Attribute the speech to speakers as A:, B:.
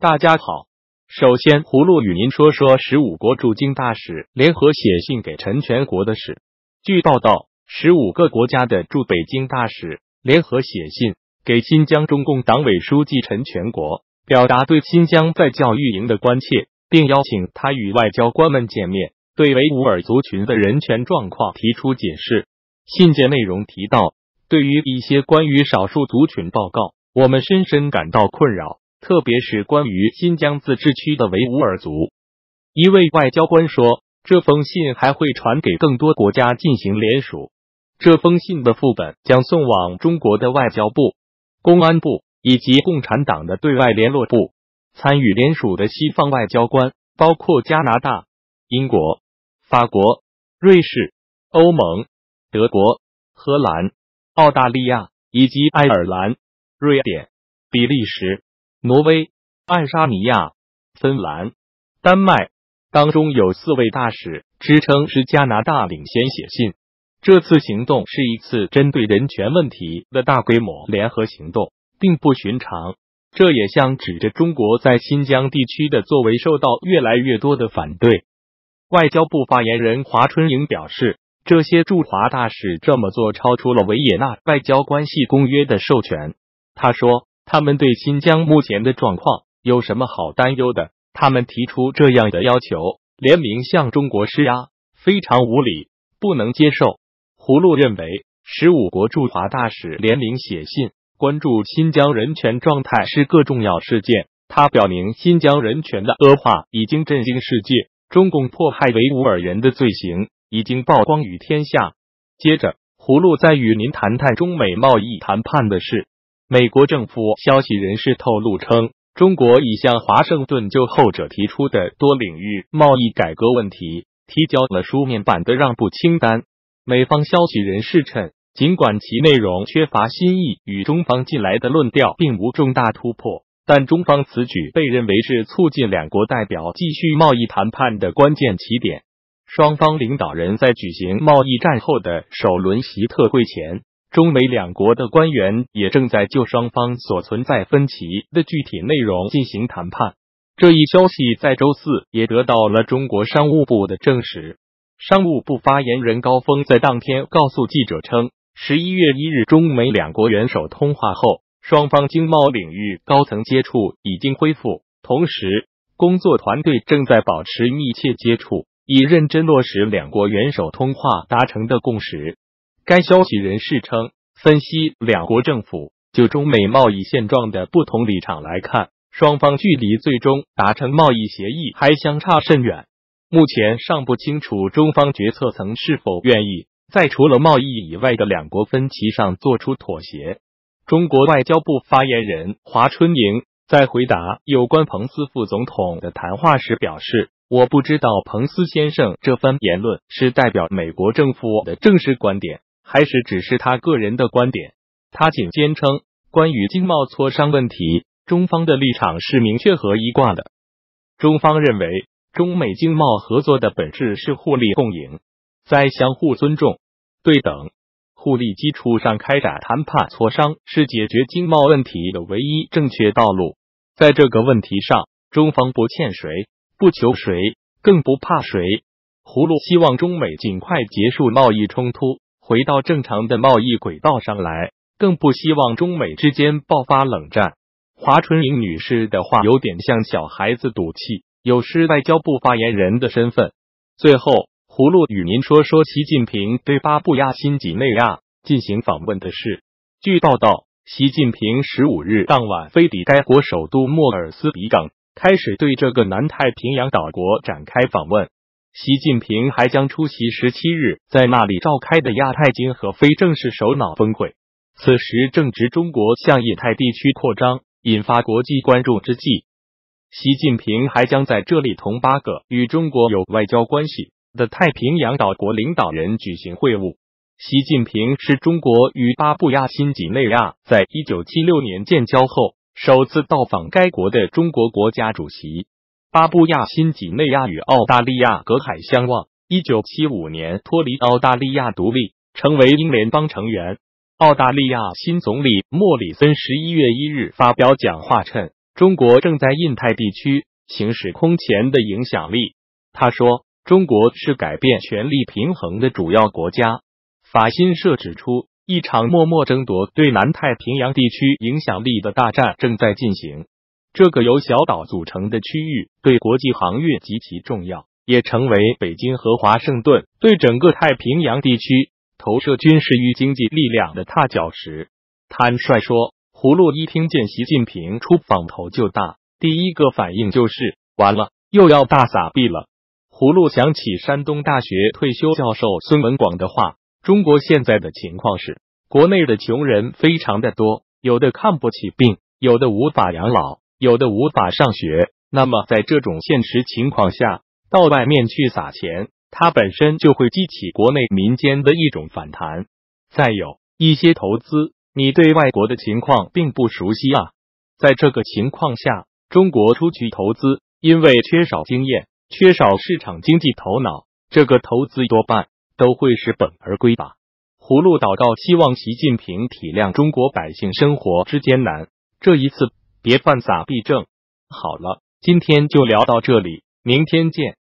A: 大家好，首先葫芦与您说说十五国驻京大使联合写信给陈全国的事。据报道，十五个国家的驻北京大使联合写信给新疆中共党委书记陈全国，表达对新疆在教育营的关切，并邀请他与外交官们见面，对维吾尔族群的人权状况提出解释。信件内容提到，对于一些关于少数族群报告。我们深深感到困扰，特别是关于新疆自治区的维吾尔族。一位外交官说，这封信还会传给更多国家进行联署。这封信的副本将送往中国的外交部、公安部以及共产党的对外联络部。参与联署的西方外交官包括加拿大、英国、法国、瑞士、欧盟、德国、荷兰、澳大利亚以及爱尔兰。瑞典、比利时、挪威、爱沙尼亚、芬兰、丹麦当中有四位大使支撑是加拿大领先写信。这次行动是一次针对人权问题的大规模联合行动，并不寻常。这也像指着中国在新疆地区的作为受到越来越多的反对。外交部发言人华春莹表示，这些驻华大使这么做超出了维也纳外交关系公约的授权。他说：“他们对新疆目前的状况有什么好担忧的？他们提出这样的要求，联名向中国施压，非常无理，不能接受。”葫芦认为，十五国驻华大使联名写信，关注新疆人权状态是个重要事件。他表明，新疆人权的恶化已经震惊世界，中共迫害维吾尔人的罪行已经曝光于天下。接着，葫芦再与您谈谈中美贸易谈判的事。美国政府消息人士透露称，中国已向华盛顿就后者提出的多领域贸易改革问题提交了书面版的让步清单。美方消息人士称，尽管其内容缺乏新意，与中方近来的论调并无重大突破，但中方此举被认为是促进两国代表继续贸易谈判的关键起点。双方领导人在举行贸易战后的首轮习特会前。中美两国的官员也正在就双方所存在分歧的具体内容进行谈判。这一消息在周四也得到了中国商务部的证实。商务部发言人高峰在当天告诉记者称，十一月一日中美两国元首通话后，双方经贸领域高层接触已经恢复，同时工作团队正在保持密切接触，以认真落实两国元首通话达成的共识。该消息人士称，分析两国政府就中美贸易现状的不同立场来看，双方距离最终达成贸易协议还相差甚远。目前尚不清楚中方决策层是否愿意在除了贸易以外的两国分歧上做出妥协。中国外交部发言人华春莹在回答有关彭斯副总统的谈话时表示。我不知道彭斯先生这番言论是代表美国政府的正式观点。还是只是他个人的观点。他仅坚称，关于经贸磋商问题，中方的立场是明确和一贯的。中方认为，中美经贸合作的本质是互利共赢，在相互尊重、对等、互利基础上开展谈判磋商，是解决经贸问题的唯一正确道路。在这个问题上，中方不欠谁，不求谁，更不怕谁。葫芦希望中美尽快结束贸易冲突。回到正常的贸易轨道上来，更不希望中美之间爆发冷战。华春莹女士的话有点像小孩子赌气，有失外交部发言人的身份。最后，葫芦与您说说习近平对巴布亚新几内亚进行访问的事。据报道，习近平十五日当晚飞抵该国首都莫尔斯比港，开始对这个南太平洋岛国展开访问。习近平还将出席十七日在那里召开的亚太经合非正式首脑峰会。此时正值中国向印太地区扩张，引发国际关注之际。习近平还将在这里同八个与中国有外交关系的太平洋岛国领导人举行会晤。习近平是中国与巴布亚新几内亚在一九七六年建交后首次到访该国的中国国家主席。巴布亚新几内亚与澳大利亚隔海相望。一九七五年脱离澳大利亚独立，成为英联邦成员。澳大利亚新总理莫里森十一月一日发表讲话称，中国正在印太地区行使空前的影响力。他说：“中国是改变权力平衡的主要国家。”法新社指出，一场默默争夺对南太平洋地区影响力的大战正在进行。这个由小岛组成的区域对国际航运极其重要，也成为北京和华盛顿对整个太平洋地区投射军事与经济力量的踏脚石。坦率说，葫芦一听见习近平出访头就大，第一个反应就是完了，又要大撒币了。葫芦想起山东大学退休教授孙文广的话：“中国现在的情况是，国内的穷人非常的多，有的看不起病，有的无法养老。”有的无法上学，那么在这种现实情况下，到外面去撒钱，它本身就会激起国内民间的一种反弹。再有一些投资，你对外国的情况并不熟悉啊。在这个情况下，中国出去投资，因为缺少经验，缺少市场经济头脑，这个投资多半都会是本而归吧。葫芦祷告，希望习近平体谅中国百姓生活之艰难。这一次。别犯傻逼症。好了，今天就聊到这里，明天见。